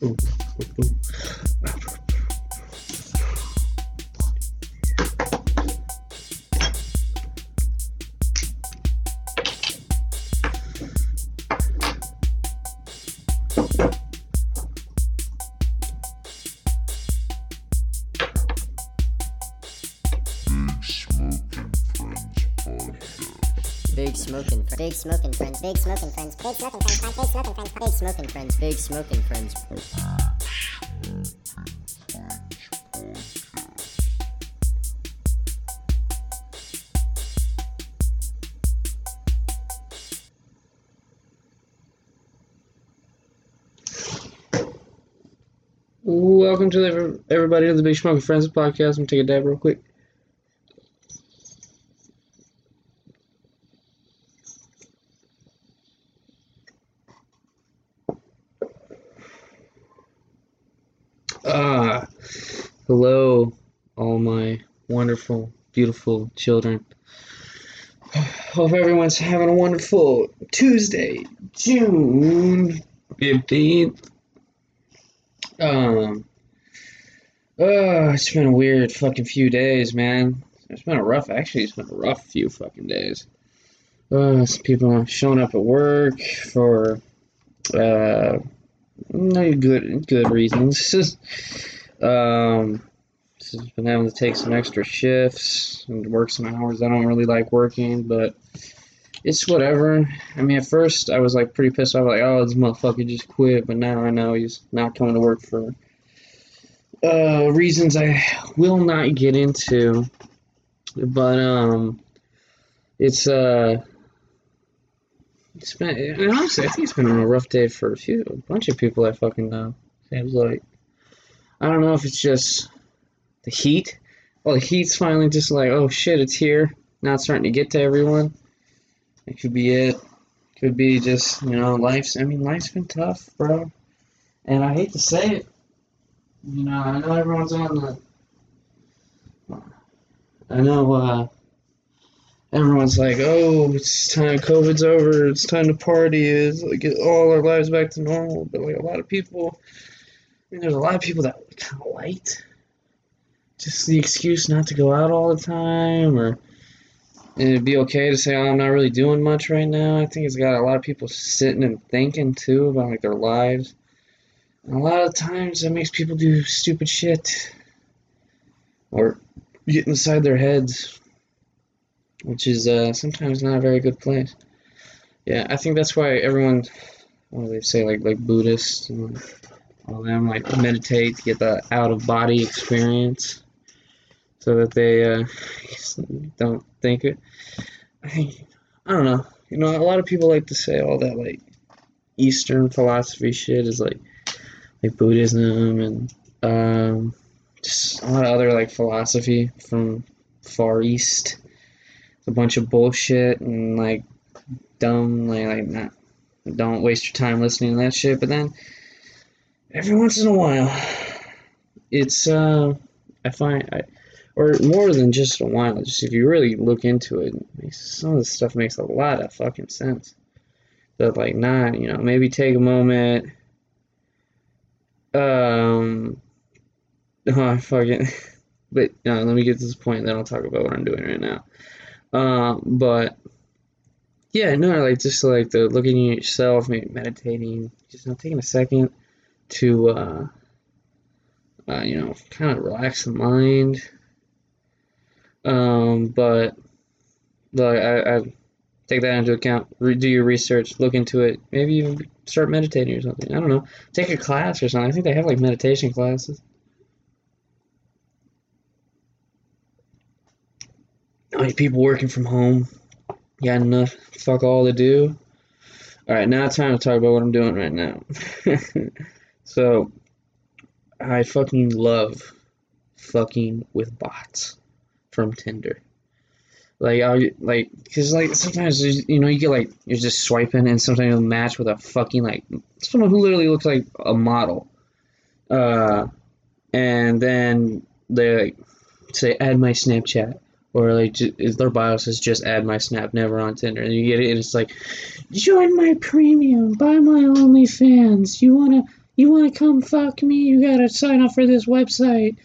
Ooh, ooh, smoking friends. Big smoking friends. Big smoking friends. Big smoking friends. Big smoking friends. Big smoking friends. Big smoking friends. Welcome to the, everybody to the Big Smoking Friends podcast. I'm gonna take a dab real quick. Ah, hello, all my wonderful, beautiful children. Hope everyone's having a wonderful Tuesday, June 15th. Um, oh, it's been a weird fucking few days, man. It's been a rough, actually, it's been a rough few fucking days. Uh, some people showing up at work for, uh, no good, good reasons. um, been having to take some extra shifts and work some hours I don't really like working, but it's whatever. I mean, at first I was like pretty pissed off, like, oh, this motherfucker just quit, but now I know he's not coming to work for uh, reasons I will not get into. But um, it's uh, it's been honestly, I think it's been a rough day for a few, a bunch of people I fucking know. Seems like I don't know if it's just the heat. Well, the heat's finally just like, oh shit, it's here. Now it's starting to get to everyone. It could be it. Could be just, you know, life's, I mean, life's been tough, bro. And I hate to say it. You know, I know everyone's on the. I know, uh, everyone's like, oh, it's time, COVID's over, it's time to party, it's like get all our lives back to normal. But, like, a lot of people, I mean, there's a lot of people that kind of liked just the excuse not to go out all the time or it'd be okay to say, oh, I'm not really doing much right now. I think it's got a lot of people sitting and thinking too about like their lives. And a lot of times that makes people do stupid shit or get inside their heads, which is uh, sometimes not a very good place. Yeah, I think that's why everyone, what do they say, like like Buddhists and all them like meditate to get the out of body experience so that they uh, don't think it. I think I don't know. You know, a lot of people like to say all that like Eastern philosophy shit is like like Buddhism and um, just a lot of other like philosophy from Far East. It's a bunch of bullshit and like dumb like like not. Don't waste your time listening to that shit. But then every once in a while, it's uh, I find I or more than just a while. Just if you really look into it, some of this stuff makes a lot of fucking sense. But like, not you know, maybe take a moment. Um, oh, fucking. But uh, let me get to this point, then I'll talk about what I'm doing right now. Um, but yeah, no, like just like the looking at yourself, maybe meditating, just you know, taking a second to, uh, uh, you know, kind of relax the mind um, but like I, I take that into account. Re- do your research, look into it. Maybe even start meditating or something. I don't know. Take a class or something. I think they have like meditation classes. You people working from home, got enough fuck all to do. All right, now it's time to talk about what I'm doing right now. so, I fucking love fucking with bots from Tinder. Like I like because like sometimes you know you get like you're just swiping and sometimes you'll match with a fucking like someone who literally looks like a model, uh, and then they like, say add my Snapchat or like just, their bio says just add my Snap never on Tinder and you get it and it's like join my premium buy my OnlyFans you wanna you want to come fuck me? You gotta sign up for this website.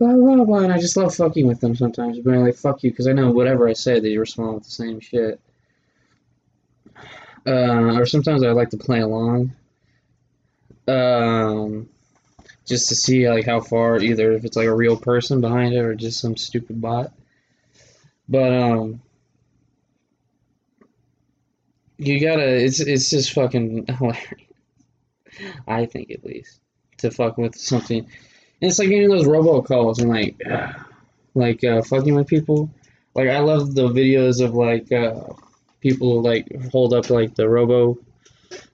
Blah blah blah. And I just love fucking with them sometimes. Being like, fuck you, because I know whatever I say, they respond with the same shit. Uh, or sometimes I like to play along. Um, just to see like how far either if it's like a real person behind it or just some stupid bot. But um you gotta it's it's just fucking hilarious. I think at least. To fuck with something. And it's like getting those robocalls and like like uh, fucking with people. Like I love the videos of like uh people like hold up like the robo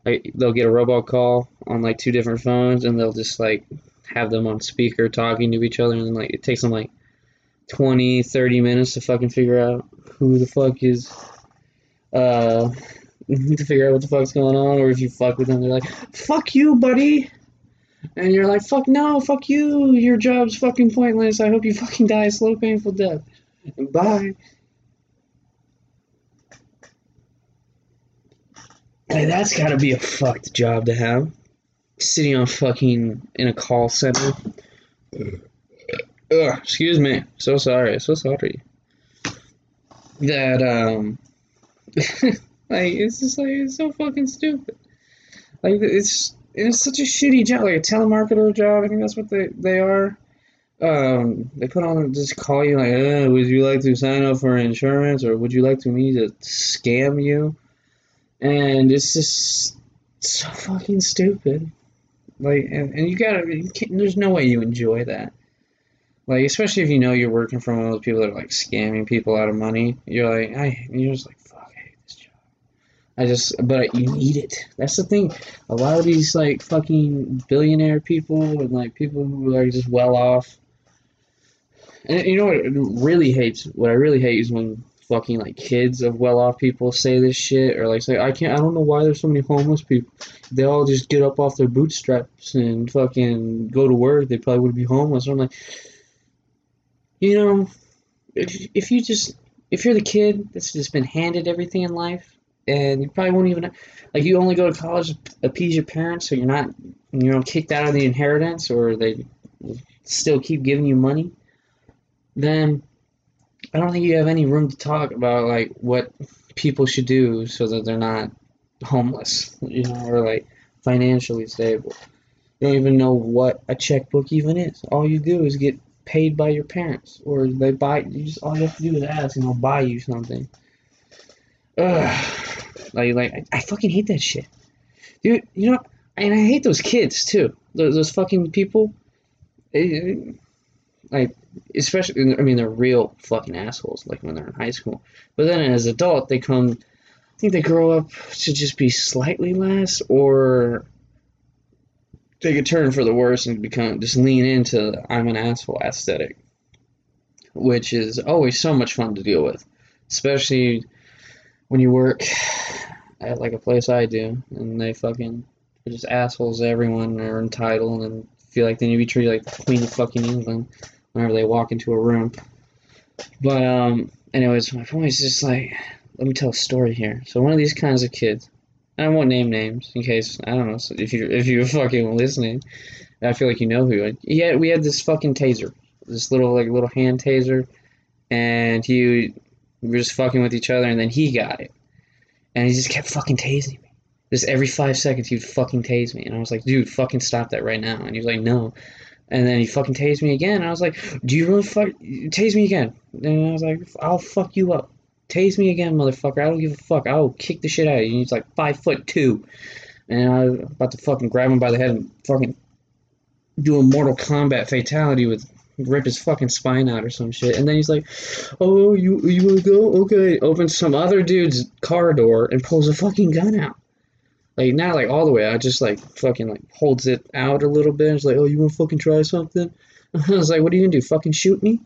like they'll get a robocall on like two different phones and they'll just like have them on speaker talking to each other and like it takes them like 20 30 minutes to fucking figure out who the fuck is uh to figure out what the fuck's going on or if you fuck with them they're like fuck you buddy and you're like fuck no fuck you your job's fucking pointless i hope you fucking die a slow painful death bye Hey, that's gotta be a fucked job to have. Sitting on fucking in a call center. Ugh, excuse me. So sorry. So sorry. That um like it's just like it's so fucking stupid. Like it's it's such a shitty job, like a telemarketer job. I think that's what they they are. Um, they put on just call you like, uh, would you like to sign up for insurance, or would you like to me to scam you? and it's just so fucking stupid. Like, and, and you gotta, you there's no way you enjoy that. Like, especially if you know you're working for one of those people that are like scamming people out of money. You're like, I, you're just like, fuck, I hate this job. I just, but you need it. That's the thing. A lot of these like fucking billionaire people and like people who are just well off. And you know what? Really hates. What I really hate is when fucking like kids of well-off people say this shit or like say I can't I don't know why there's so many homeless people. They all just get up off their bootstraps and fucking go to work. They probably would be homeless. I'm like, you know, if if you just if you're the kid that's just been handed everything in life and you probably won't even like you only go to college to appease your parents so you're not you know kicked out of the inheritance or they still keep giving you money then I don't think you have any room to talk about like what people should do so that they're not homeless, you know, or like financially stable. You don't even know what a checkbook even is. All you do is get paid by your parents, or they buy. You just all you have to do is ask, and they'll buy you something. Ugh. Like, like I, I fucking hate that shit, dude. You know, and I hate those kids too. Those, those fucking people. It, like especially I mean they're real fucking assholes like when they're in high school. But then as adult they come I think they grow up to just be slightly less or take a turn for the worse and become just lean into I'm an asshole aesthetic. Which is always so much fun to deal with. Especially when you work at like a place I do and they fucking are just assholes everyone and they're entitled and feel like they need to be treated like the Queen of fucking England whenever they walk into a room. But um, anyways, my point is just like, let me tell a story here. So one of these kinds of kids, I won't name names in case I don't know if you if you're fucking listening. I feel like you know who. Yeah, we had this fucking taser, this little like little hand taser, and he we were just fucking with each other, and then he got it, and he just kept fucking tasing me. Just every five seconds, he'd fucking tase me, and I was like, dude, fucking stop that right now. And he was like, no. And then he fucking tased me again. I was like, "Do you really fuck? Tase me again?" And I was like, "I'll fuck you up. Tase me again, motherfucker. I don't give a fuck. I'll kick the shit out of you." And he's like five foot two, and I was about to fucking grab him by the head and fucking do a Mortal Kombat fatality with rip his fucking spine out or some shit. And then he's like, "Oh, you you wanna go? Okay." Opens some other dude's car door and pulls a fucking gun out. Like not like all the way out, just like fucking like holds it out a little bit. It's like, oh, you want to fucking try something? I was like, what are you gonna do? Fucking shoot me?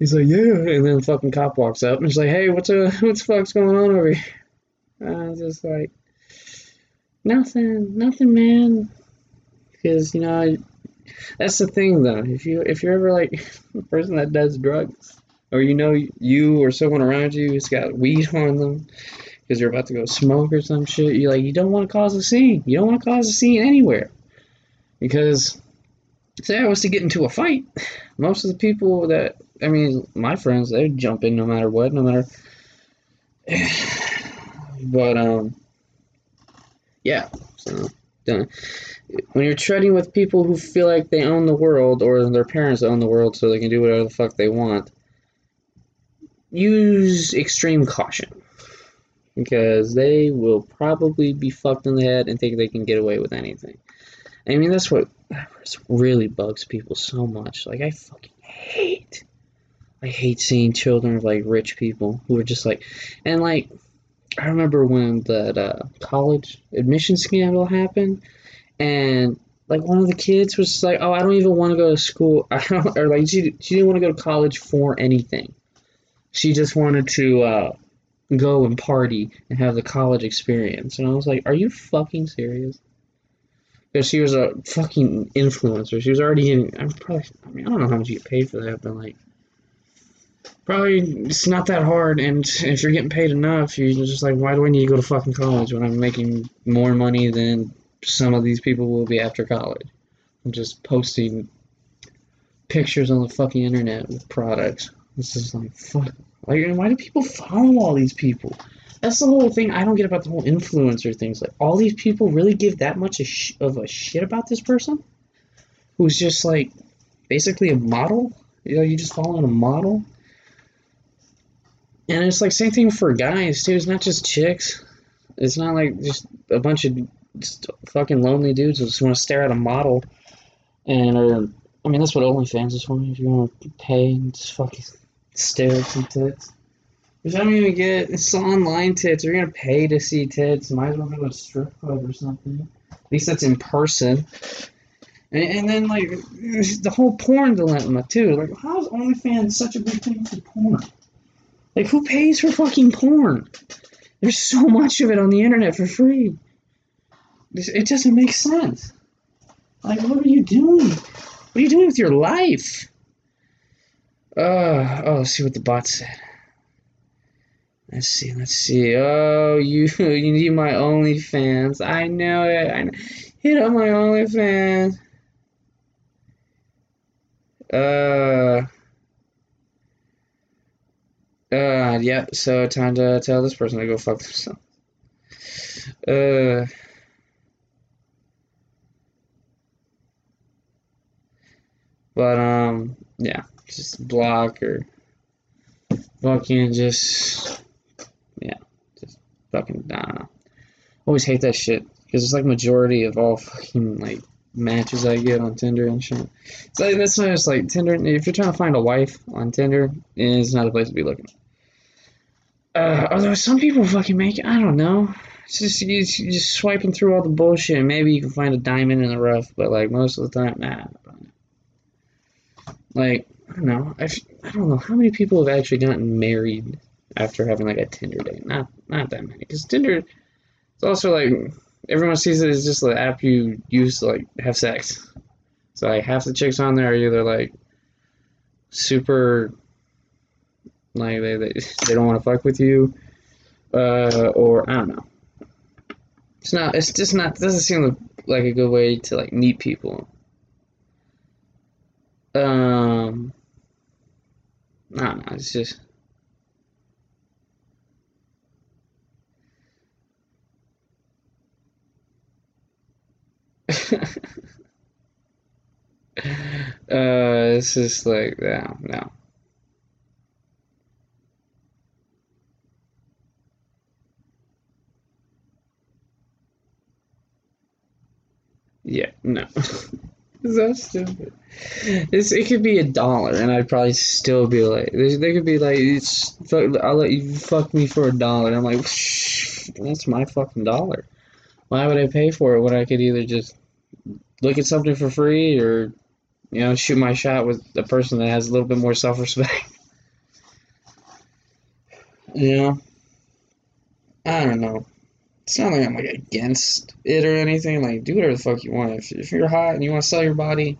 He's like, yeah. And then the fucking cop walks up and he's like, hey, what's uh, what's fuck's going on over here? I was just like, nothing, nothing, man. Because you know, that's the thing though. If you if you're ever like a person that does drugs, or you know you or someone around you has got weed on them because you're about to go smoke or some shit. You like you don't want to cause a scene. You don't want to cause a scene anywhere. Because say I was to get into a fight, most of the people that I mean, my friends, they'd jump in no matter what, no matter. but um, yeah. So. When you're treading with people who feel like they own the world, or their parents own the world, so they can do whatever the fuck they want, use extreme caution because they will probably be fucked in the head and think they can get away with anything. I mean, that's what really bugs people so much. Like, I fucking hate, I hate seeing children of like rich people who are just like, and like, I remember when that uh, college admission scandal happened, and like one of the kids was like, "Oh, I don't even want to go to school," I don't, or like she she didn't want to go to college for anything. She just wanted to uh, go and party and have the college experience. And I was like, "Are you fucking serious?" Because she was a fucking influencer. She was already in. I'm probably. I mean, I don't know how much you get paid for that, but like, probably it's not that hard. And if you're getting paid enough, you're just like, why do I need to go to fucking college when I'm making more money than some of these people will be after college? I'm just posting pictures on the fucking internet with products. This is like fuck. Like, why do people follow all these people? That's the whole thing I don't get about the whole influencer things. Like, all these people really give that much a sh- of a shit about this person, who's just like basically a model. You know, you just following a model. And it's like same thing for guys too. It's not just chicks. It's not like just a bunch of fucking lonely dudes who just want to stare at a model. And or I mean that's what OnlyFans is for. If you want to pay and just fucking stare at some tits. Which I don't even get. It's online tits. You're gonna pay to see tits. Might as well go to a strip club or something. At least that's in person. And, and then like the whole porn dilemma too. Like how is OnlyFans such a big thing for porn? Like who pays for fucking porn? There's so much of it on the internet for free. It doesn't make sense. Like what are you doing? What are you doing with your life? Uh, oh, let's see what the bot said. Let's see, let's see. Oh, you you need my OnlyFans. I know it. I know. Hit up my OnlyFans. Uh. Uh, yeah, so time to tell this person to go fuck themselves. Uh. But, um, yeah, just block or fucking just, yeah, just fucking, I don't know. Always hate that shit because it's like majority of all fucking, like, matches I get on Tinder and shit. So that's not just like Tinder. If you're trying to find a wife on Tinder, it's not a place to be looking. Uh, although some people fucking make it, I don't know. It's just you just swiping through all the bullshit, and maybe you can find a diamond in the rough. But like most of the time, nah. Like I don't know. I, I don't know how many people have actually gotten married after having like a Tinder date. Not not that many, because Tinder. It's also like everyone sees it as just the app you use to like have sex. So like half the chicks on there are either like super like they they, they don't want to fuck with you, uh, or I don't know. It's not. It's just not. Doesn't seem like a good way to like meet people. Um, I don't know. It's just. uh, it's just like no, no. Yeah, no. so stupid. It's, it could be a dollar, and I'd probably still be like, they could be like, it's, I'll let you fuck me for a dollar. I'm like, that's my fucking dollar. Why would I pay for it when I could either just look at something for free or, you know, shoot my shot with a person that has a little bit more self respect? you know? I don't know it's not like I'm like against it or anything. Like, do whatever the fuck you want. If, if you're hot and you want to sell your body,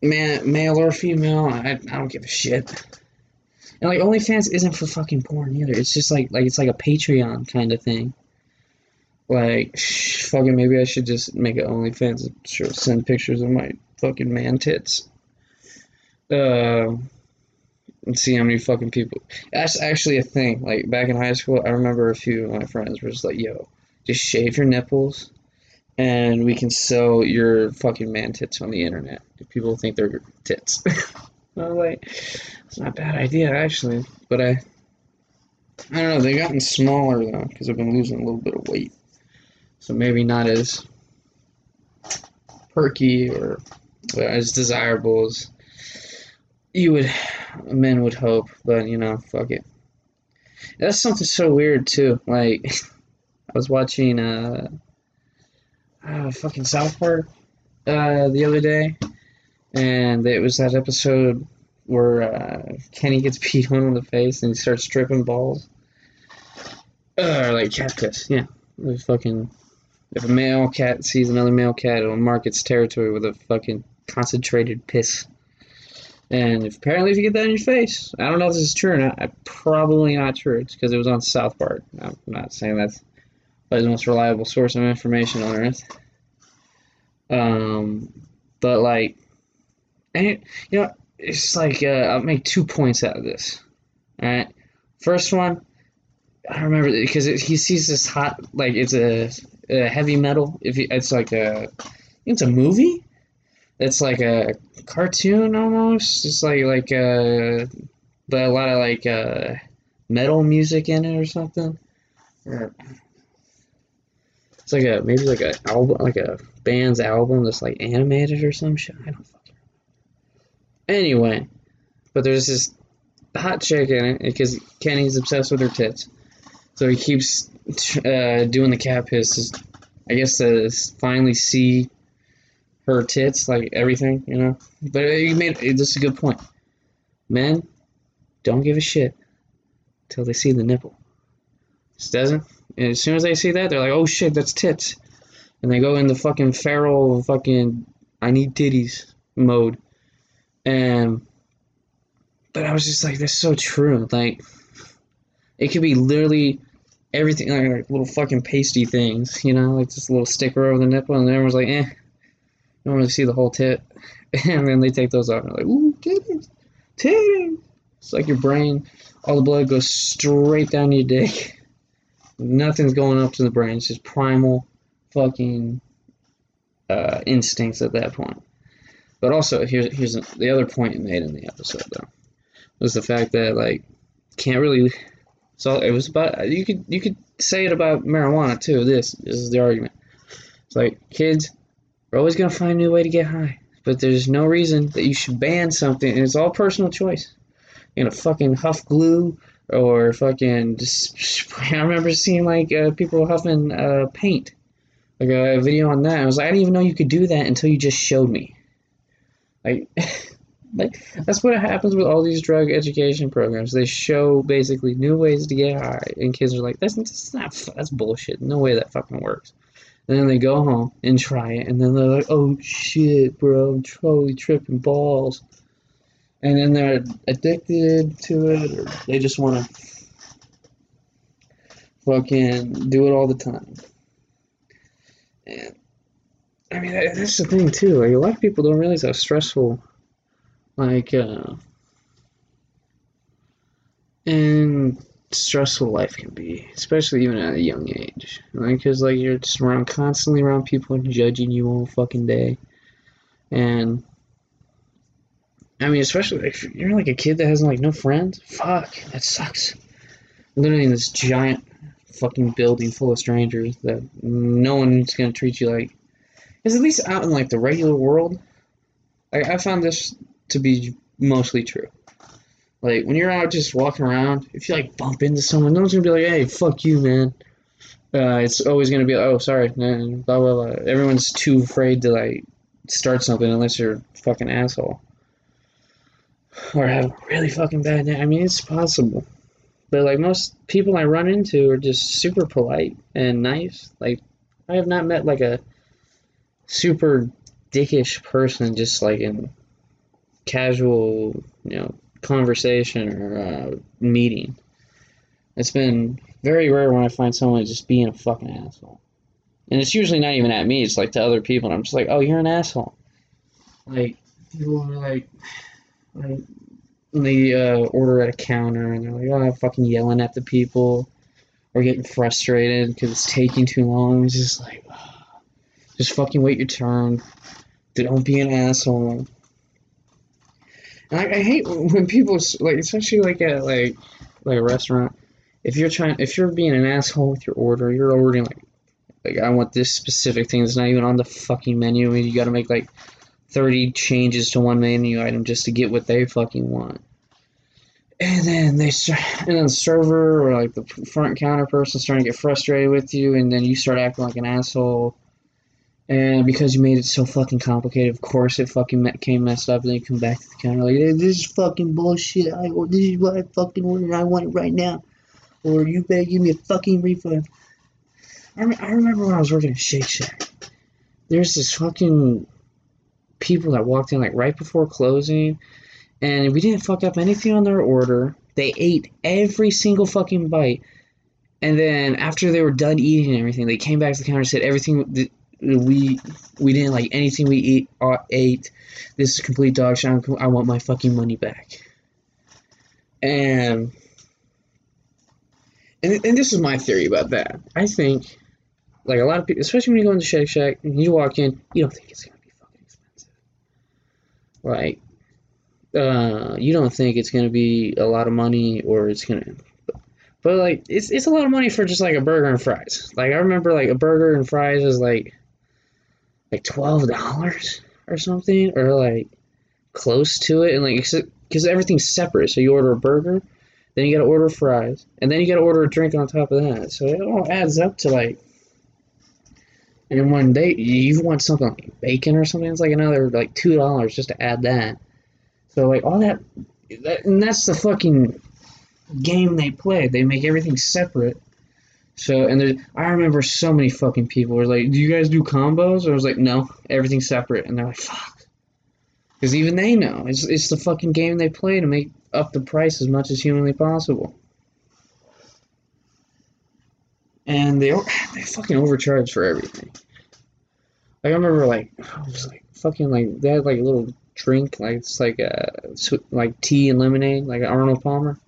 man, male or female, I, I don't give a shit. And like OnlyFans isn't for fucking porn either. It's just like like it's like a Patreon kind of thing. Like, sh- fucking, maybe I should just make an OnlyFans and send pictures of my fucking man tits. Uh, and see how many fucking people. That's actually a thing. Like back in high school, I remember a few of my friends were just like, "Yo, just shave your nipples, and we can sell your fucking man tits on the internet. People think they're tits." I was like, "It's not a bad idea, actually." But I, I don't know. They've gotten smaller though, because I've been losing a little bit of weight, so maybe not as perky or as desirable as you would men would hope, but you know, fuck it. That's something so weird too. Like I was watching uh, uh fucking South Park uh the other day and it was that episode where uh, Kenny gets peed on in the face and he starts stripping balls. Uh, or like cat piss, yeah. Was fucking if a male cat sees another male cat, it'll mark its territory with a fucking concentrated piss. And apparently, if you get that in your face, I don't know if this is true or not. I, probably not true. It's because it was on South Park. I'm not saying that's the most reliable source of information on earth. Um, but like, and you know, it's like uh, I'll make two points out of this. All right, first one, I remember because he sees this hot like it's a, a heavy metal. If it's like a, it's a movie. It's like a cartoon almost. It's like like uh, but a lot of like uh, metal music in it or something. It's like a maybe like a album, like a band's album that's like animated or some shit. I don't fucking. Anyway, but there's this hot chick in it because Kenny's obsessed with her tits, so he keeps uh, doing the cat piss. I guess to finally see her tits, like everything, you know. But you made this is a good point. Men don't give a shit until they see the nipple. Just doesn't. As soon as they see that, they're like, "Oh shit, that's tits," and they go into fucking feral, fucking I need titties mode. And but I was just like, that's so true. Like, it could be literally everything, like, like little fucking pasty things, you know, like just a little sticker over the nipple, and everyone's like, eh, don't really see the whole tit. And then they take those off and they're like, ooh, titties, titties. It's like your brain, all the blood goes straight down your dick. Nothing's going up to the brain. It's just primal fucking uh, instincts at that point. But also, here's here's the other point made in the episode though, was the fact that like can't really. So it was about you could you could say it about marijuana too. This this is the argument. It's like kids we're always going to find a new way to get high. But there's no reason that you should ban something. And it's all personal choice. You know, fucking huff glue or fucking just. I remember seeing like uh, people huffing uh, paint. Like a video on that. I was like, I didn't even know you could do that until you just showed me. Like, like that's what happens with all these drug education programs. They show basically new ways to get high, and kids are like, "That's, that's not that's bullshit. No way that fucking works." Then they go home and try it, and then they're like, "Oh shit, bro, I'm totally tripping balls." And then they're addicted to it, or they just want to fucking do it all the time. And I mean, that's the thing too. Like a lot of people don't realize how stressful, like, uh, and stressful life can be, especially even at a young age. Because like you're just around constantly around people judging you all fucking day, and I mean, especially if you're like a kid that has like no friends. Fuck, that sucks. Literally in this giant fucking building full of strangers that no one's gonna treat you like. Is at least out in like the regular world. I found this to be mostly true. Like when you're out just walking around, if you like bump into someone, no one's gonna be like, "Hey, fuck you, man." Uh, it's always gonna be, "Oh, sorry," man. Blah blah blah. Everyone's too afraid to like start something unless you're a fucking asshole or have a really fucking bad day. I mean, it's possible, but like most people I run into are just super polite and nice. Like I have not met like a super dickish person just like in casual, you know, conversation or uh, meeting. It's been very rare when I find someone just being a fucking asshole. and it's usually not even at me. It's like to other people, and I'm just like, oh, you're an asshole. Like people are like, like they uh, order at a counter, and they're like, oh, I'm fucking yelling at the people, or getting frustrated because it's taking too long. It's just like, just fucking wait your turn. Don't be an asshole. I, I hate when people like, especially like at like like a restaurant. If you're trying, if you're being an asshole with your order, you're ordering like, like I want this specific thing that's not even on the fucking menu, and you got to make like thirty changes to one menu item just to get what they fucking want. And then they start, and then the server or like the front counter person starting to get frustrated with you, and then you start acting like an asshole and because you made it so fucking complicated, of course it fucking came messed up. And then you come back to the counter like, "This is fucking bullshit. I this is what I fucking ordered. I want it right now, or you better give me a fucking refund." I, I remember when I was working at Shake Shack. There's this fucking people that walked in like right before closing, and we didn't fuck up anything on their order. They ate every single fucking bite. And then after they were done eating and everything, they came back to the counter and said everything we we didn't like anything we eat uh, ate. This is complete dog shit. I want my fucking money back. And and and this is my theory about that. I think like a lot of people, especially when you go into Shake Shack and you walk in, you don't think it's gonna be fucking expensive. Like, uh, you don't think it's gonna be a lot of money or it's gonna but like it's it's a lot of money for just like a burger and fries. Like I remember like a burger and fries is like like twelve dollars or something, or like close to it, and like because everything's separate. So you order a burger, then you got to order fries, and then you got to order a drink on top of that. So it all adds up to like. And when they you want something like bacon or something, it's like another like two dollars just to add that. So like all that, that, and that's the fucking game they play. They make everything separate so and there, I remember so many fucking people were like, "Do you guys do combos?" I was like, "No, everything's separate." And they're like, "Fuck," because even they know it's it's the fucking game they play to make up the price as much as humanly possible. And they they fucking overcharge for everything. Like I remember, like I was like fucking like they had like a little drink, like it's like uh, a like tea and lemonade, like Arnold Palmer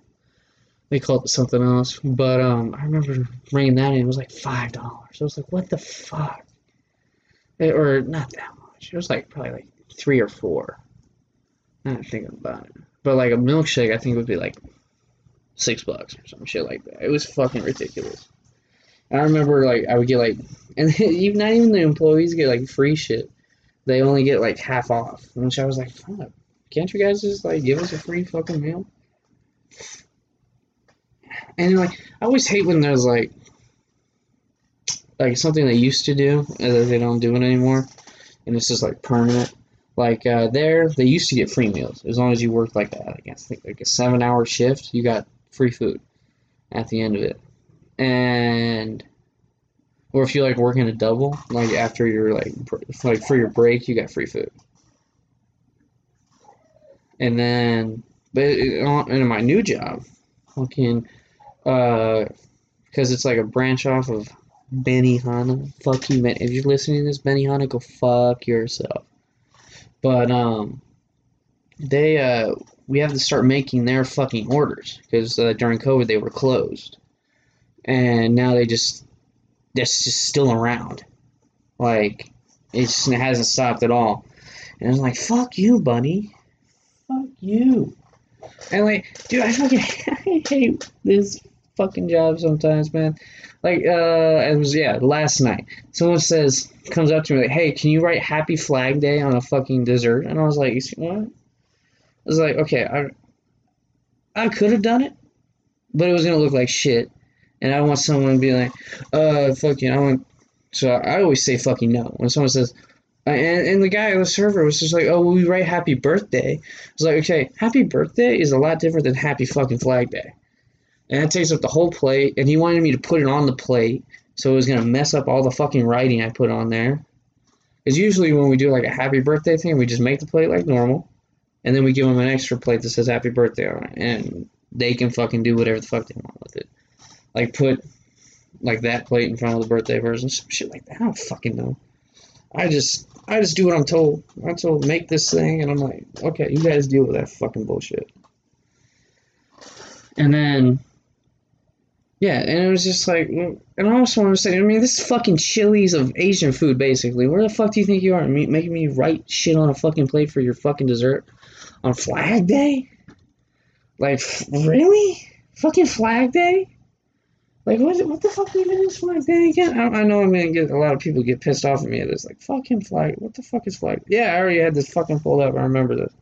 they called it something else. But um, I remember bringing that in. It was like five dollars. I was like, what the fuck? It, or not that much. It was like probably like three or four. Not thinking about it. But like a milkshake, I think would be like six bucks or some shit like that. It was fucking ridiculous. I remember like I would get like, and even not even the employees get like free shit. They only get like half off. Which I was like, fuck, can't you guys just like give us a free fucking meal? And like, I always hate when there's like, like something they used to do that they don't do it anymore, and it's just like permanent. Like uh, there, they used to get free meals as long as you worked like that. I think like a seven-hour shift. You got free food at the end of it, and or if you like working a double, like after your like like for your break, you got free food. And then, but in my new job, fucking because uh, it's like a branch off of Benihana. Fuck you, man. If you're listening to this, Benihana, go fuck yourself. But um, they uh, we have to start making their fucking orders because uh, during COVID they were closed, and now they just that's just still around. Like it just it hasn't stopped at all. And I'm like, fuck you, buddy. Fuck you. And like, dude, I fucking I hate this fucking job sometimes, man. Like, uh, it was, yeah, last night. Someone says, comes up to me, like, hey, can you write Happy Flag Day on a fucking dessert? And I was like, you see what? I was like, okay, I, I could have done it, but it was going to look like shit. And I want someone to be like, uh, fucking, I want, so I always say fucking no. When someone says, uh, and, and the guy the server was just like, oh, well, we write happy birthday. I was like, okay, happy birthday is a lot different than happy fucking flag day and it takes up the whole plate. And he wanted me to put it on the plate, so it was gonna mess up all the fucking writing I put on there. Because usually when we do like a happy birthday thing, we just make the plate like normal, and then we give them an extra plate that says happy birthday on it, and they can fucking do whatever the fuck they want with it. Like put like that plate in front of the birthday person, some shit like that. I don't fucking know. I just I just do what I'm told. I'm told make this thing, and I'm like, okay, you guys deal with that fucking bullshit. And then, yeah, and it was just like, and I also want to say, I mean, this is fucking Chili's of Asian food, basically. Where the fuck do you think you are, making me write shit on a fucking plate for your fucking dessert on Flag Day? Like, really? Fucking Flag Day? Like, what, what the fuck even is Flag Day again? I, I know I'm gonna get a lot of people get pissed off at me at this. Like, fucking Flag. What the fuck is Flag? Yeah, I already had this fucking pulled up. I remember this.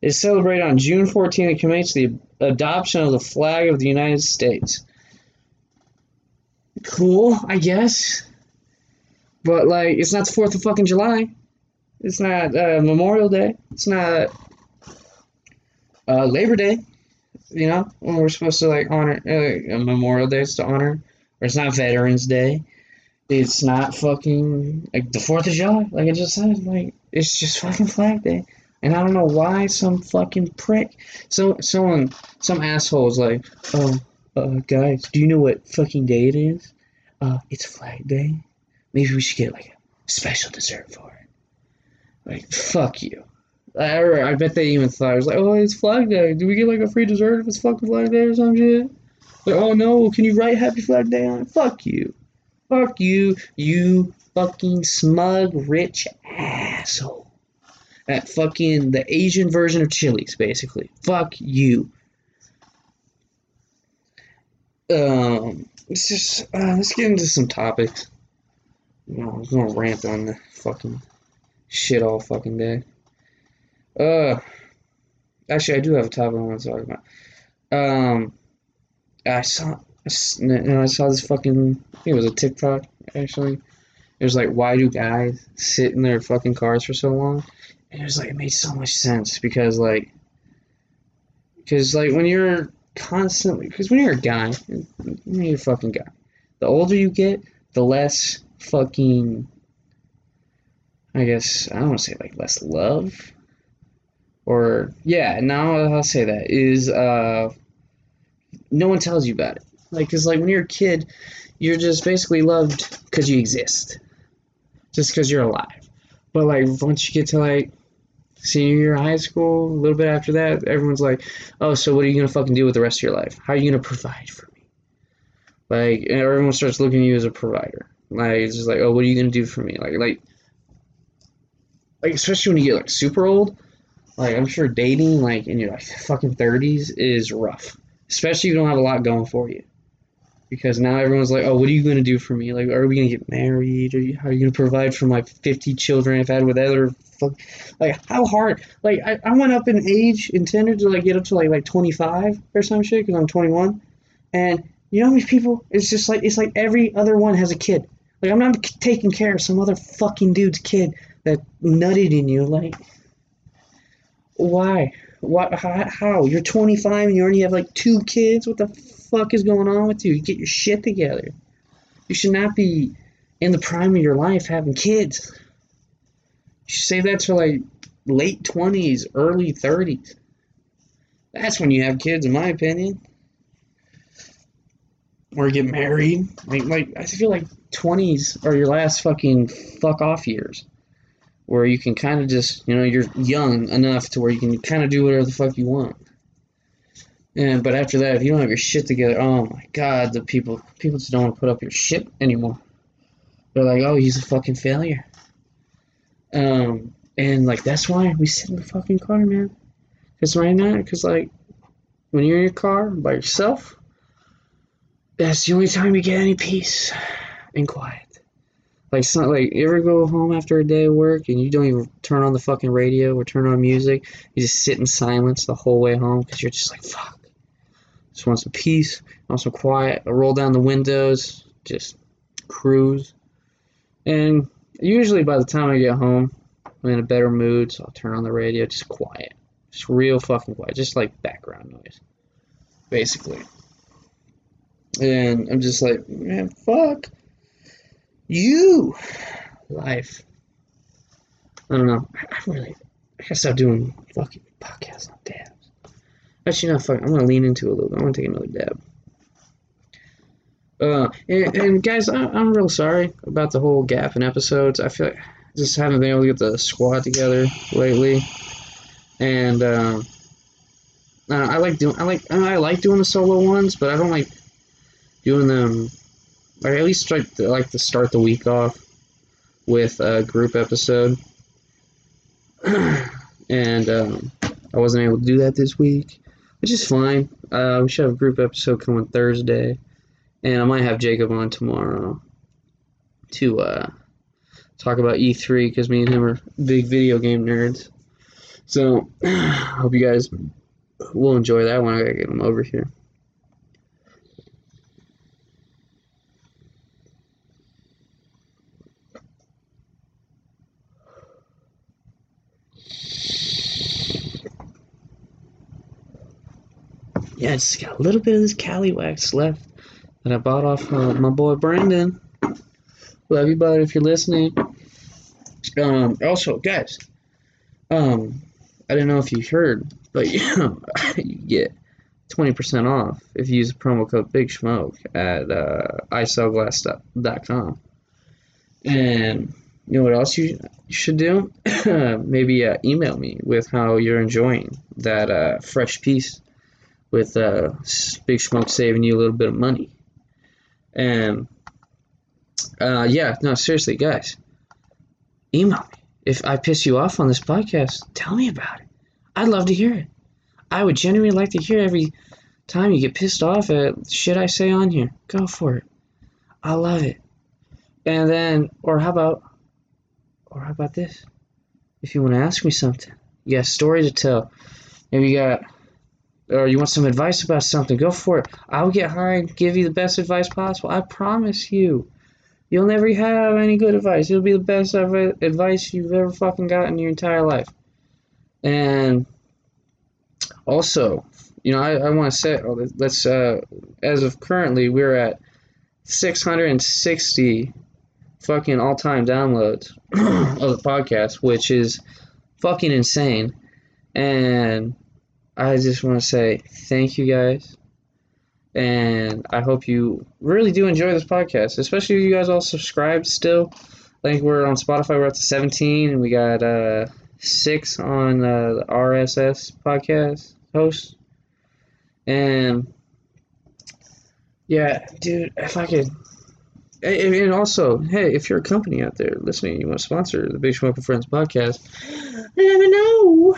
It's celebrated on June 14th and commemorates the adoption of the flag of the United States. Cool, I guess. But, like, it's not the 4th of fucking July. It's not uh, Memorial Day. It's not uh, Labor Day you know, when we're supposed to like honor uh, Memorial Day is to honor, or it's not Veterans Day. It's not fucking like the Fourth of July, like I just said. Like it's just fucking Flag Day, and I don't know why some fucking prick, so someone, some assholes like, oh, uh, guys, do you know what fucking day it is? Uh, it's Flag Day. Maybe we should get like a special dessert for it. Like fuck you. I, I bet they even thought it was like, oh, it's Flag Day. Do we get like a free dessert if it's fucking Flag Day or some shit? Like, oh no, can you write Happy Flag Day on it? Fuck you. Fuck you, you fucking smug rich asshole. That fucking the Asian version of Chili's, basically. Fuck you. Um, let's just uh, let's get into some topics. You know, I'm gonna rant on the fucking shit all fucking day. Uh, actually, I do have a topic I want to talk about. Um, I saw, know, I saw this fucking. I think it was a TikTok actually. It was like, why do guys sit in their fucking cars for so long? And it was like, it made so much sense because like, because like when you're constantly, because when you're a guy, when you're a fucking guy, the older you get, the less fucking. I guess I don't want to say like less love, or yeah now i'll say that is uh no one tells you about it like because like when you're a kid you're just basically loved because you exist just because you're alive but like once you get to like senior year high school a little bit after that everyone's like oh so what are you gonna fucking do with the rest of your life? How are you gonna provide for me? Like everyone starts looking at you as a provider. Like it's just like oh what are you gonna do for me? Like like like especially when you get like super old like I'm sure dating like in your like fucking thirties is rough, especially if you don't have a lot going for you. Because now everyone's like, oh, what are you gonna do for me? Like, are we gonna get married? Or how are you gonna provide for my fifty children I've had with other fuck? Like, how hard? Like, I, I went up in age intended to like get up to like like twenty five or some shit because I'm twenty one, and you know how many people? It's just like it's like every other one has a kid. Like I'm not taking care of some other fucking dude's kid that nutted in you. Like why? What? How, how? You're 25 and you already have like two kids. What the fuck is going on with you? Get your shit together. You should not be in the prime of your life having kids. You should save that to like late 20s, early 30s. That's when you have kids, in my opinion. Or get married. Like, like I feel like 20s are your last fucking fuck off years where you can kind of just, you know, you're young enough to where you can kind of do whatever the fuck you want. And but after that, if you don't have your shit together, oh my god, the people people just don't want to put up your shit anymore. They're like, oh, he's a fucking failure. Um, and like that's why we sit in the fucking car, man. Cause right now, cause like when you're in your car by yourself, that's the only time you get any peace and quiet. Like, it's not like you ever go home after a day of work and you don't even turn on the fucking radio or turn on music. You just sit in silence the whole way home because you're just like, fuck. Just want some peace, want some quiet. I roll down the windows, just cruise. And usually by the time I get home, I'm in a better mood, so I'll turn on the radio, just quiet. Just real fucking quiet, just like background noise, basically. And I'm just like, man, fuck you life. I don't know. I, really, I gotta stop doing fucking podcasts on dabs. Actually, not fucking. I'm gonna lean into it a little bit. I'm gonna take another dab. Uh, and, and guys, I, I'm real sorry about the whole gap in episodes. I feel like I just haven't been able to get the squad together lately, and um, I like doing I like I like doing the solo ones, but I don't like doing them. Or at least like to, like to start the week off with a group episode, and um, I wasn't able to do that this week, which is fine. Uh, we should have a group episode coming Thursday, and I might have Jacob on tomorrow to uh, talk about E3 because me and him are big video game nerds. So, I hope you guys will enjoy that one. I gotta get him over here. Yeah, it's got a little bit of this Cali wax left that I bought off uh, my boy Brandon. Love you, bud, if you're listening. Um, also, guys, um, I don't know if you heard, but you get 20% off if you use the promo code Big Smoke at uh, isellglass.com. And you know what else you should do? Maybe uh, email me with how you're enjoying that uh, fresh piece with uh, Big Smoke saving you a little bit of money. And uh, yeah, no, seriously, guys, email me. If I piss you off on this podcast, tell me about it. I'd love to hear it. I would genuinely like to hear every time you get pissed off at shit I say on here. Go for it. I love it. And then, or how about, or how about this? If you want to ask me something, you got a story to tell. Maybe you got, or you want some advice about something, go for it. I'll get high and give you the best advice possible. I promise you. You'll never have any good advice. It'll be the best advice you've ever fucking gotten in your entire life. And also, you know, I, I want to say, oh, let's, uh, as of currently, we're at 660 fucking all time downloads of the podcast, which is fucking insane. And I just want to say thank you guys. And I hope you really do enjoy this podcast, especially if you guys all subscribe still. I think we're on Spotify, we're up to 17, and we got uh, six on uh, the RSS podcast host. And yeah, dude, if I could. And also, hey, if you're a company out there listening, you want to sponsor the Big Smoke Friends podcast, let me know.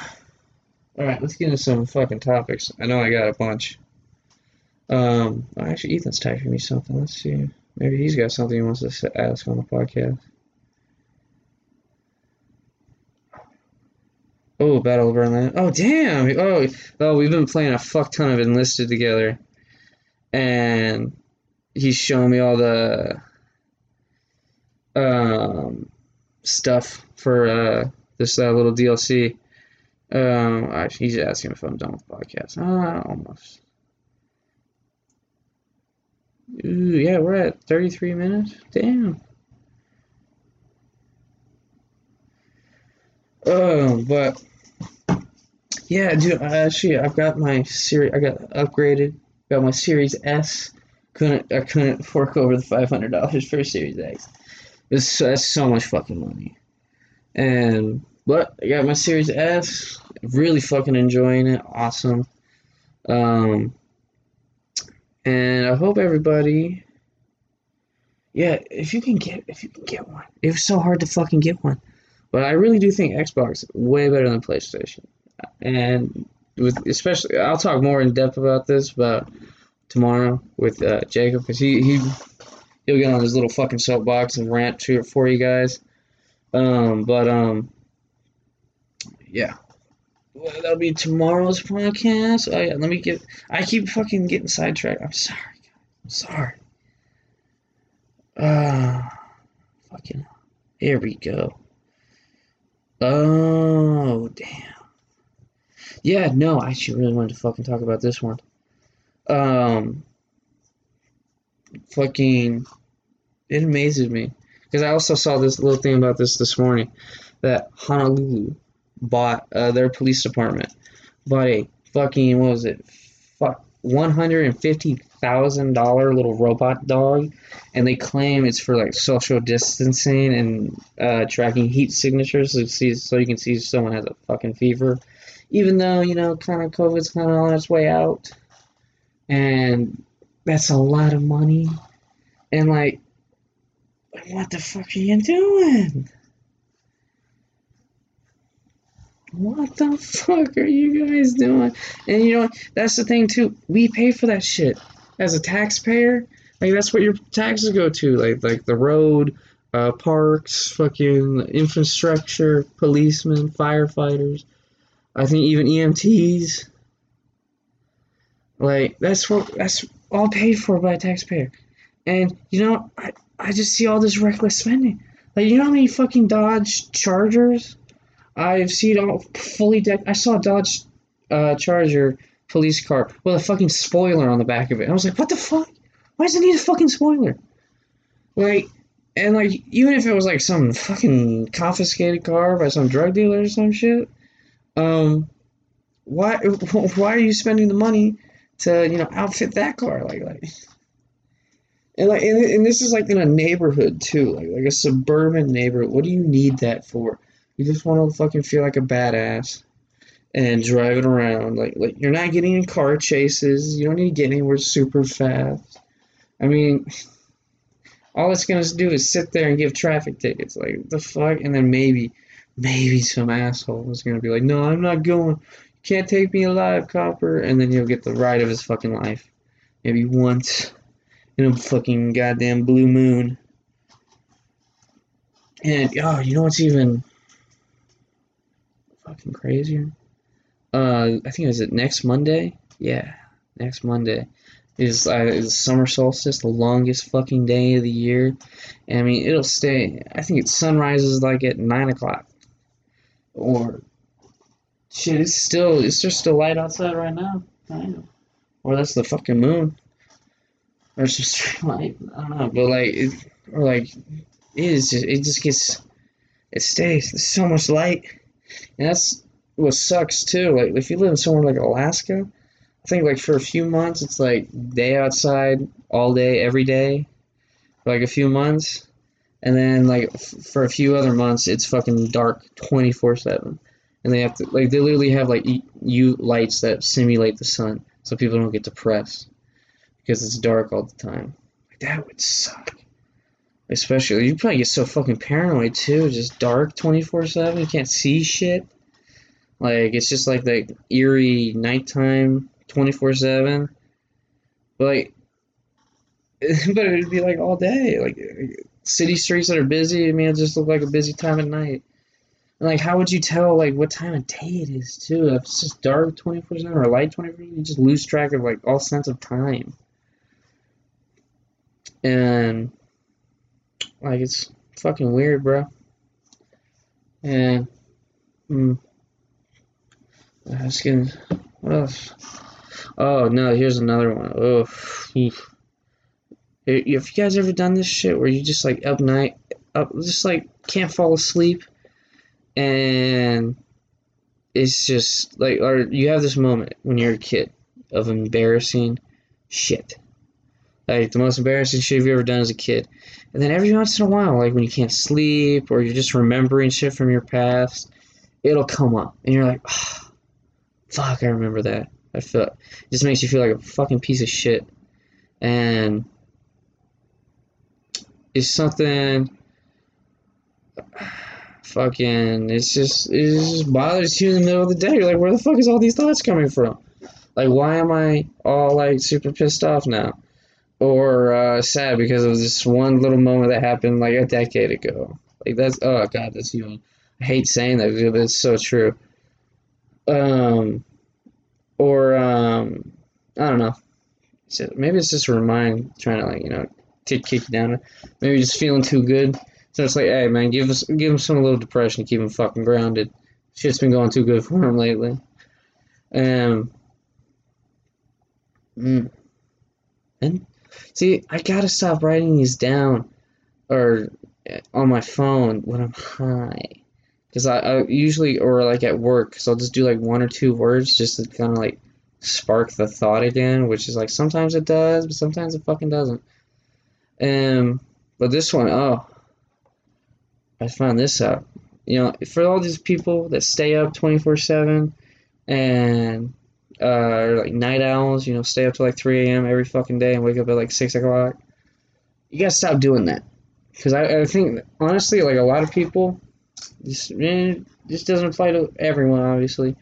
All right, let's get into some fucking topics. I know I got a bunch. Um, actually, Ethan's typing me something. Let's see. Maybe he's got something he wants to ask on the podcast. Oh, Battle of Berlin. Oh, damn. Oh, oh, we've been playing a fuck ton of Enlisted together. And he's showing me all the um, stuff for uh, this uh, little DLC. Um, actually, he's asking if I'm done with the podcast. Ah, almost. Ooh, yeah, we're at 33 minutes. Damn. Oh, but yeah, dude. Actually, I've got my series. I got upgraded. Got my Series S. Couldn't I couldn't fork over the five hundred dollars for a Series X. It's that's so much fucking money. And but I got my Series S. Really fucking enjoying it. Awesome. Um. And I hope everybody. Yeah, if you can get if you can get one, it was so hard to fucking get one. But I really do think Xbox way better than PlayStation. And with especially, I'll talk more in depth about this about tomorrow with uh, Jacob because he he he'll get on his little fucking soapbox and rant to it for you guys. Um, but um, yeah, well, that'll be tomorrow's podcast. Oh yeah, let me get. I keep fucking getting sidetracked. I'm sorry. I'm sorry. Uh, fucking. Here we go. Oh, damn. Yeah, no, I actually really wanted to fucking talk about this one. Um, fucking, it amazes me. Because I also saw this little thing about this this morning that Honolulu bought uh, their police department bought a fucking, what was it? Fuck, one hundred and fifty thousand dollar little robot dog, and they claim it's for like social distancing and uh, tracking heat signatures, so, see, so you can see if someone has a fucking fever. Even though you know, kind of COVID's kind of on its way out, and that's a lot of money, and like, what the fuck are you doing? What the fuck are you guys doing? And you know, that's the thing too. We pay for that shit as a taxpayer. Like that's what your taxes go to. Like like the road, uh, parks, fucking infrastructure, policemen, firefighters. I think even EMTs. Like that's what that's all paid for by a taxpayer. And you know, I, I just see all this reckless spending. Like you know how many fucking Dodge Chargers I've seen all fully decked. I saw a Dodge uh, Charger police car with a fucking spoiler on the back of it. I was like, what the fuck? Why does it need a fucking spoiler? Like, and like, even if it was like some fucking confiscated car by some drug dealer or some shit, um, why why are you spending the money to you know outfit that car like like? And like, and, and this is like in a neighborhood too, like like a suburban neighborhood. What do you need that for? You just want to fucking feel like a badass and driving around. Like like you're not getting in car chases. You don't need to get anywhere super fast. I mean, all it's gonna do is sit there and give traffic tickets. Like the fuck, and then maybe, maybe some asshole is gonna be like, "No, I'm not going. You can't take me alive, copper." And then he'll get the ride of his fucking life. Maybe once in a fucking goddamn blue moon. And oh, you know what's even fucking crazier? Uh, I think was it next Monday. Yeah, next Monday is uh, is summer solstice, the longest fucking day of the year. And I mean, it'll stay. I think it sunrises like at nine o'clock, or shit. It's still it's just still light outside right now. I know. Or that's the fucking moon. Or it's just light. I don't know, but like, it, or like, it is just it just gets it stays. There's so much light, and that's what sucks too. Like if you live in somewhere like Alaska, I think like for a few months it's like day outside all day every day, like a few months, and then like f- for a few other months it's fucking dark twenty four seven, and they have to like they literally have like U lights that simulate the sun so people don't get depressed because it's dark all the time. Like that would suck. Especially you probably get so fucking paranoid too, just dark twenty four seven. You can't see shit. Like it's just like the eerie nighttime, twenty four seven. But like, but it'd be like all day. Like city streets that are busy. I mean, it just look like a busy time at night. And like, how would you tell like what time of day it is too? If it's just dark twenty four seven or light 24 7, you just lose track of like all sense of time. And like it's fucking weird, bro. And. Mm, I was getting. What else? Oh no! Here's another one. Oh, oof. Have you guys ever done this shit where you just like up night, up just like can't fall asleep, and it's just like, or you have this moment when you're a kid of embarrassing shit, like the most embarrassing shit you've ever done as a kid, and then every once in a while, like when you can't sleep or you're just remembering shit from your past, it'll come up, and you're like. Oh, fuck, I remember that. I feel it just makes you feel like a fucking piece of shit, and it's something. Fucking, it's just it just bothers you in the middle of the day. You're like, where the fuck is all these thoughts coming from? Like, why am I all like super pissed off now, or uh, sad because of this one little moment that happened like a decade ago? Like that's oh god, that's even. I hate saying that, but it's so true um, or um, I don't know. Maybe it's just a remind trying to like you know kick kick down. Maybe just feeling too good. So it's like, hey man, give us give him some little depression to keep him fucking grounded. Shit's been going too good for him lately. Um. Mm. And see, I gotta stop writing these down, or eh, on my phone when I'm high because I, I, usually or like at work, so I'll just do like one or two words just to kind of like spark the thought again, which is like sometimes it does, but sometimes it fucking doesn't. Um, but this one, oh, I found this out. You know, for all these people that stay up twenty four seven, and uh, like night owls, you know, stay up till like three a.m. every fucking day and wake up at like six o'clock. You gotta stop doing that, because I, I think honestly, like a lot of people, this eh, this doesn't apply to everyone, obviously,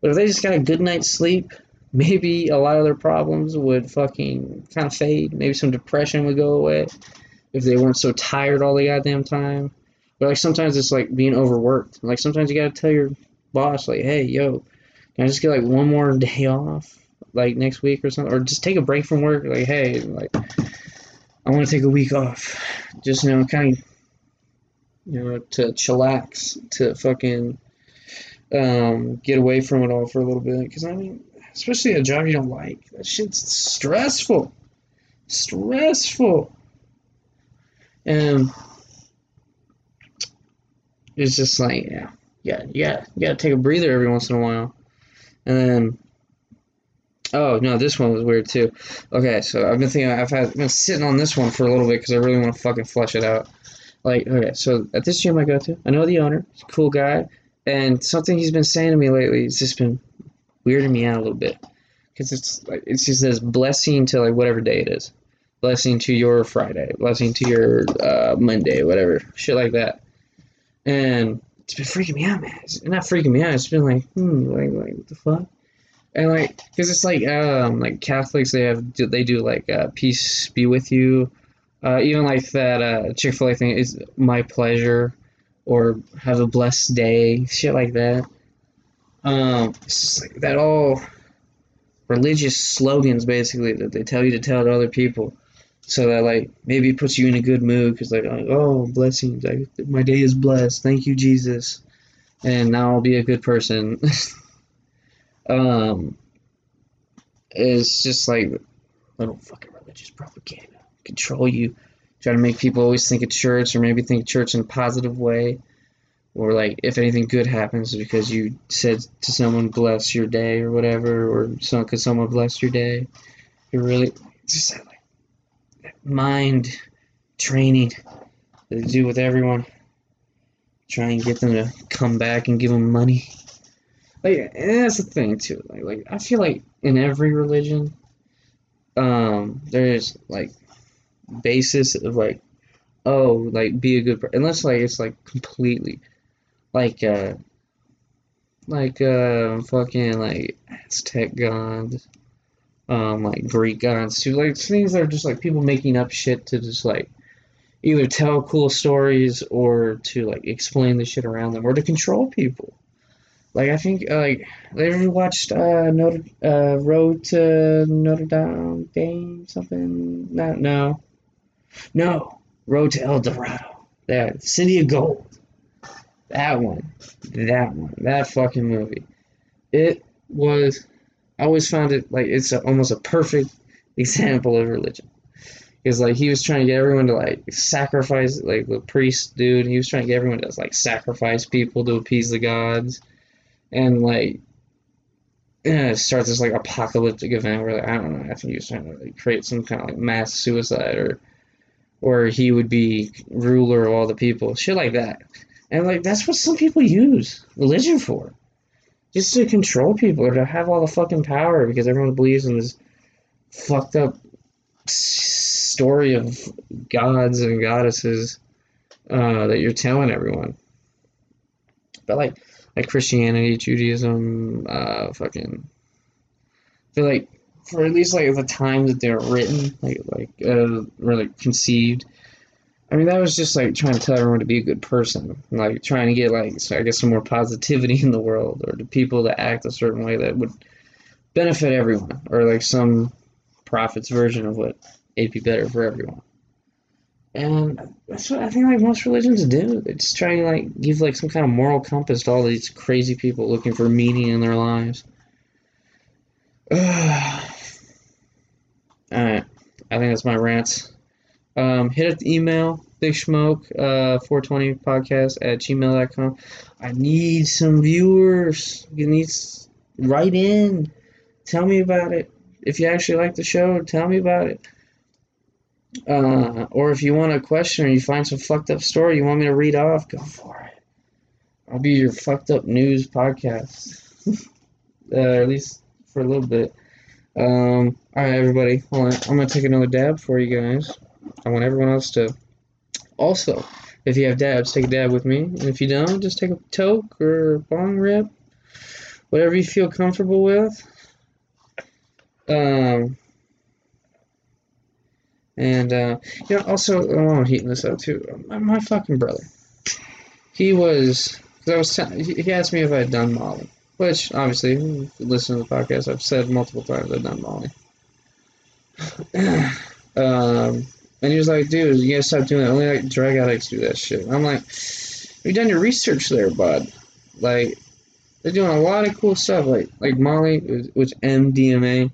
but if they just got a good night's sleep, maybe a lot of their problems would fucking kind of fade. Maybe some depression would go away if they weren't so tired all the goddamn time. But like sometimes it's like being overworked. Like sometimes you gotta tell your boss like, hey, yo, can I just get like one more day off, like next week or something, or just take a break from work? Like, hey, like I want to take a week off, just you know, kind of, you know, to chillax, to fucking um, get away from it all for a little bit. Because I mean, especially a job you don't like, that shit's stressful, stressful, and it's just like, yeah, yeah, yeah, you gotta take a breather every once in a while. And then, oh no, this one was weird too. Okay, so I've been thinking, I've had been sitting on this one for a little bit because I really want to fucking flush it out. Like, okay, so at this gym I go to, I know the owner, he's a cool guy, and something he's been saying to me lately, has just been weirding me out a little bit because it's like it just says blessing to like whatever day it is, blessing to your Friday, blessing to your uh, Monday, whatever shit like that, and it's been freaking me out, man. It's not freaking me out. It's been like, hmm, like, like what the fuck? And like, cause it's like, um, like Catholics, they have, they do like, uh, peace be with you. Uh, even like that uh, Chick Fil A thing is my pleasure, or have a blessed day, shit like that. Um, it's just like that all religious slogans basically that they tell you to tell to other people so that like maybe it puts you in a good mood because like oh blessings my day is blessed. Thank you jesus. And now i'll be a good person. Um it's just like little fucking religious propaganda. Control you. Try to make people always think of church or maybe think of church in a positive way. Or like if anything good happens because you said to someone bless your day or whatever or some because someone blessed your day. You're really just like mind training that they do with everyone. Try and get them to come back and give them money. Like, that's the thing too. Like, like I feel like in every religion, um, there's like basis of like, oh, like be a good person. Unless like it's like completely, like uh, like uh, fucking like Aztec gods um, like Greek gods too. Like things that are just like people making up shit to just like either tell cool stories or to like explain the shit around them or to control people. Like I think like they ever watched uh Notre uh Road to Notre Dame Dame something? No no. No. Road to El Dorado. That City of Gold. That one. That one. That fucking movie. It was I always found it like it's a, almost a perfect example of religion. Because like he was trying to get everyone to like sacrifice, like the priest dude. He was trying to get everyone to like sacrifice people to appease the gods, and like it starts this like apocalyptic event where like, I don't know. I think he was trying to like, create some kind of like mass suicide or or he would be ruler of all the people, shit like that. And like that's what some people use religion for just to control people or to have all the fucking power because everyone believes in this fucked up story of gods and goddesses uh, that you're telling everyone. But like like Christianity, Judaism, uh, fucking, feel like for at least like the time that they're written, like like uh, like conceived, I mean, that was just like trying to tell everyone to be a good person, like trying to get like I guess some more positivity in the world, or to people to act a certain way that would benefit everyone, or like some prophet's version of what it'd be better for everyone. And that's what I think like most religions do. It's trying to like give like some kind of moral compass to all these crazy people looking for meaning in their lives. all right, I think that's my rants. Um, hit up the email, Big Smoke, uh, 420 podcast at gmail.com. I need some viewers. You need write in. tell me about it. If you actually like the show, tell me about it. Uh, or if you want a question or you find some fucked up story you want me to read off, go for it. I'll be your fucked up news podcast. uh, at least for a little bit. Um, all right, everybody, hold on. I'm gonna take another dab for you guys. I want everyone else to also, if you have dabs, take a dab with me, and if you don't, just take a toke or bong rip, whatever you feel comfortable with. Um, and uh, you know, also, oh, I'm heating this up too. My, my fucking brother, he was. Cause I was. T- he asked me if I had done Molly. Which, obviously, listen to the podcast, I've said multiple times I've done Molly. um, and he was like, dude, you gotta stop doing that. Only like drug addicts do that shit. I'm like, you done your research there, bud. Like, they're doing a lot of cool stuff. Like, like Molly, which MDMA,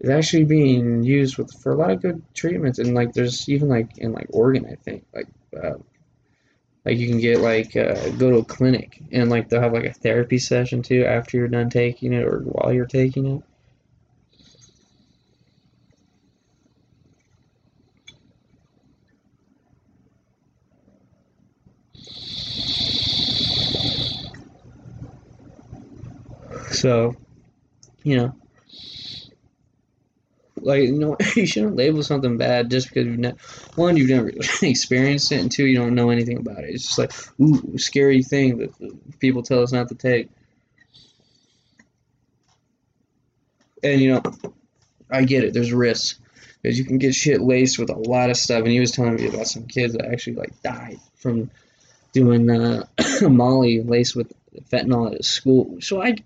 is actually being used with for a lot of good treatments. And like, there's even like in like Oregon, I think, like uh, like you can get like uh, go to a clinic and like they'll have like a therapy session too after you're done taking it or while you're taking it. So, you know, like you know, you shouldn't label something bad just because you've ne- one you've never experienced it, and two you don't know anything about it. It's just like ooh, scary thing that people tell us not to take. And you know, I get it. There's risks because you can get shit laced with a lot of stuff. And he was telling me about some kids that actually like died from doing uh, Molly laced with fentanyl at school. So I,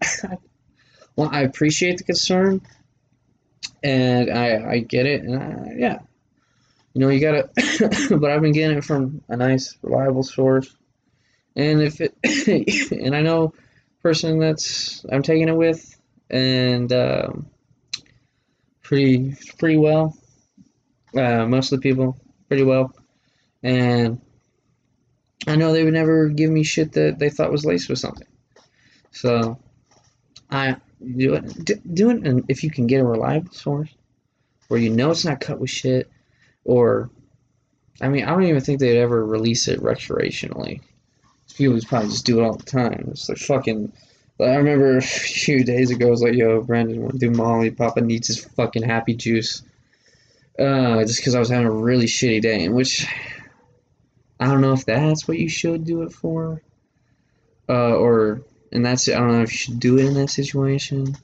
well, I appreciate the concern, and I I get it, and I, yeah, you know you gotta. but I've been getting it from a nice, reliable source, and if it, and I know person that's I'm taking it with, and um, pretty pretty well. Uh, most of the people pretty well, and I know they would never give me shit that they thought was laced with something. So I do it. D- do it, and if you can get a reliable source, where you know it's not cut with shit, or I mean, I don't even think they'd ever release it recreationally. People probably just do it all the time. It's like fucking. I remember a few days ago, I was like, "Yo, Brandon, want to do Molly? Papa needs his fucking happy juice." Uh, just because I was having a really shitty day, in which I don't know if that's what you should do it for, uh, or and that's I don't know if you should do it in that situation,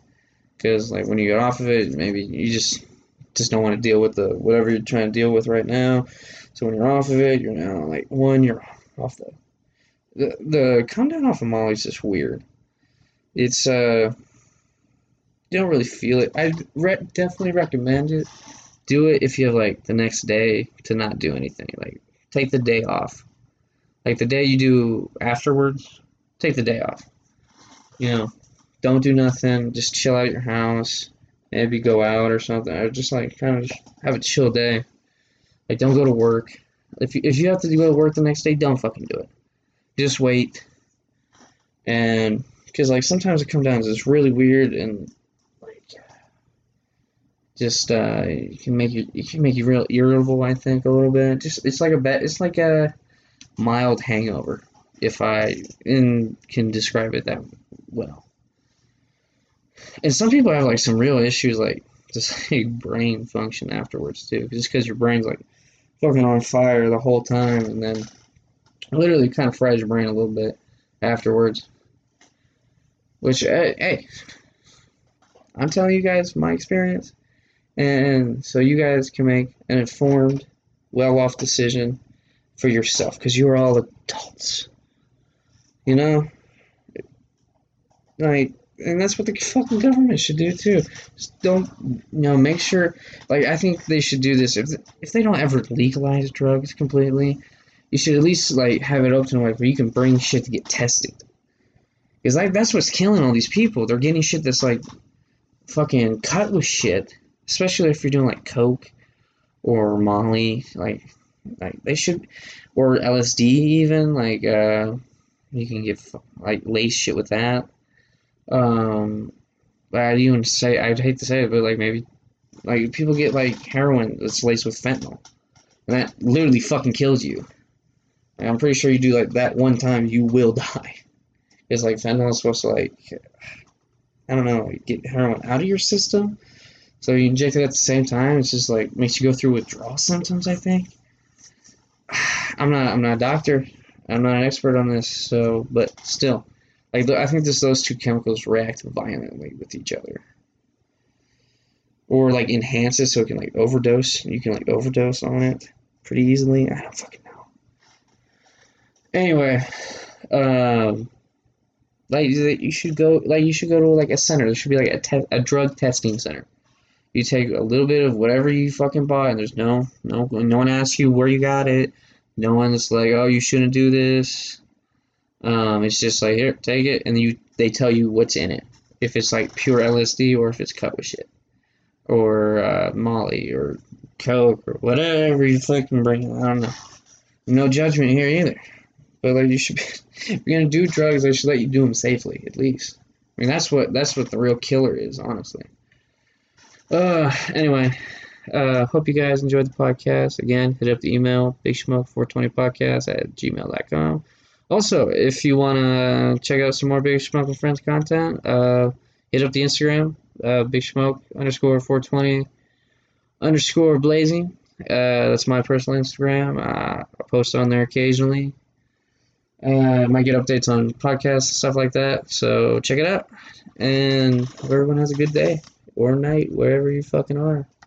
because like when you get off of it, maybe you just just don't want to deal with the whatever you're trying to deal with right now. So when you're off of it, you're now like one, you're off the the the come down off of Molly is just weird. It's uh you don't really feel it. I re- definitely recommend it. Do it if you have like the next day to not do anything. Like take the day off. Like the day you do afterwards, take the day off. You know, don't do nothing. Just chill out at your house. Maybe go out or something. Or just like kind of have a chill day. Like don't go to work. If you, if you have to go to work the next day, don't fucking do it. Just wait. And because like sometimes it comes down to this really weird and just uh it can make you it can make you real irritable i think a little bit. Just it's like a it's like a mild hangover if i in, can describe it that well. And some people have like some real issues like just like brain function afterwards too. Just because your brain's like fucking on fire the whole time and then literally kind of fries your brain a little bit afterwards. Which hey, hey i'm telling you guys my experience and so you guys can make an informed, well off decision for yourself because you're all adults. You know? Like, and that's what the fucking government should do too. Just don't, you know, make sure. Like, I think they should do this if if they don't ever legalize drugs completely. You should at least like have it open like where you can bring shit to get tested. Because like that's what's killing all these people. They're getting shit that's like fucking cut with shit especially if you're doing like coke or Molly, like like they should, or LSD even like uh, you can get like lace shit with that. Um, I'd even say I'd hate to say it, but like maybe like people get like heroin that's laced with fentanyl, and that literally fucking kills you. I'm pretty sure you do like that one time, you will die. It's like fentanyl is supposed to like I don't know get heroin out of your system, so you inject it at the same time. It's just like makes you go through withdrawal symptoms. I think. I'm not I'm not a doctor. I'm not an expert on this, so but still, like I think just those two chemicals react violently with each other, or like enhance it so it can like overdose. You can like overdose on it pretty easily. I don't fucking know. Anyway, um, like you should go like you should go to like a center. There should be like a te- a drug testing center. You take a little bit of whatever you fucking buy, and there's no no no one asks you where you got it. No one's like, oh, you shouldn't do this. Um, it's just like here, take it, and you they tell you what's in it. If it's like pure LSD or if it's cut with shit, or uh, Molly or Coke or whatever you fucking bring. I don't know. No judgment here either. But like you should be, if you're gonna do drugs, they should let you do them safely at least. I mean that's what that's what the real killer is, honestly. Uh, anyway, uh, hope you guys enjoyed the podcast. Again, hit up the email, bigsmoke420podcast at gmail.com. Also, if you want to check out some more Big Smoke and Friends content, uh, hit up the Instagram, uh, Big Smoke underscore 420 underscore blazing. Uh, that's my personal Instagram. Uh, I post on there occasionally. Uh, I might get updates on podcasts and stuff like that. So check it out. And everyone has a good day or night, wherever you fucking are.